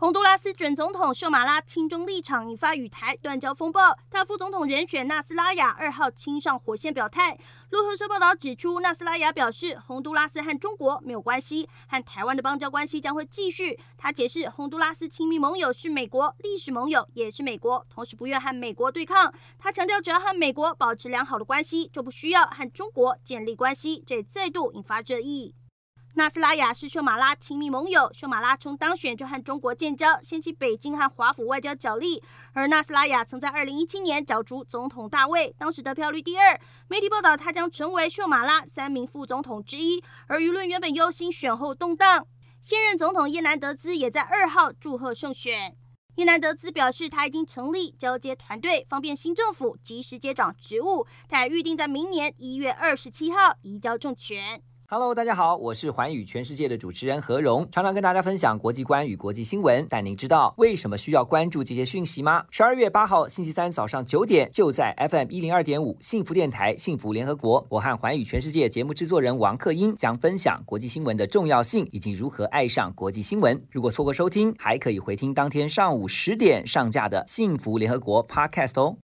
洪都拉斯准总统秀马拉亲中立场引发与台断交风暴，他副总统人选纳斯拉雅二号亲上火线表态。路透社报道指出，纳斯拉雅表示，洪都拉斯和中国没有关系，和台湾的邦交关系将会继续。他解释，洪都拉斯亲密盟友是美国，历史盟友也是美国，同时不愿和美国对抗。他强调，只要和美国保持良好的关系，就不需要和中国建立关系。这再度引发热议。纳斯拉雅是秀马拉亲密盟友，秀马拉从当选就和中国建交，掀起北京和华府外交角力。而纳斯拉雅曾在二零一七年角逐总统大位，当时得票率第二。媒体报道他将成为秀马拉三名副总统之一。而舆论原本忧心选后动荡，现任总统耶南德兹也在二号祝贺胜选。耶南德兹表示，他已经成立交接团队，方便新政府及时接掌职务。他也预定在明年一月二十七号移交政权。Hello，大家好，我是寰宇全世界的主持人何荣，常常跟大家分享国际观与国际新闻。但您知道为什么需要关注这些讯息吗？十二月八号星期三早上九点，就在 FM 一零二点五幸福电台幸福联合国，我和寰宇全世界节目制作人王克英将分享国际新闻的重要性以及如何爱上国际新闻。如果错过收听，还可以回听当天上午十点上架的幸福联合国 Podcast 哦。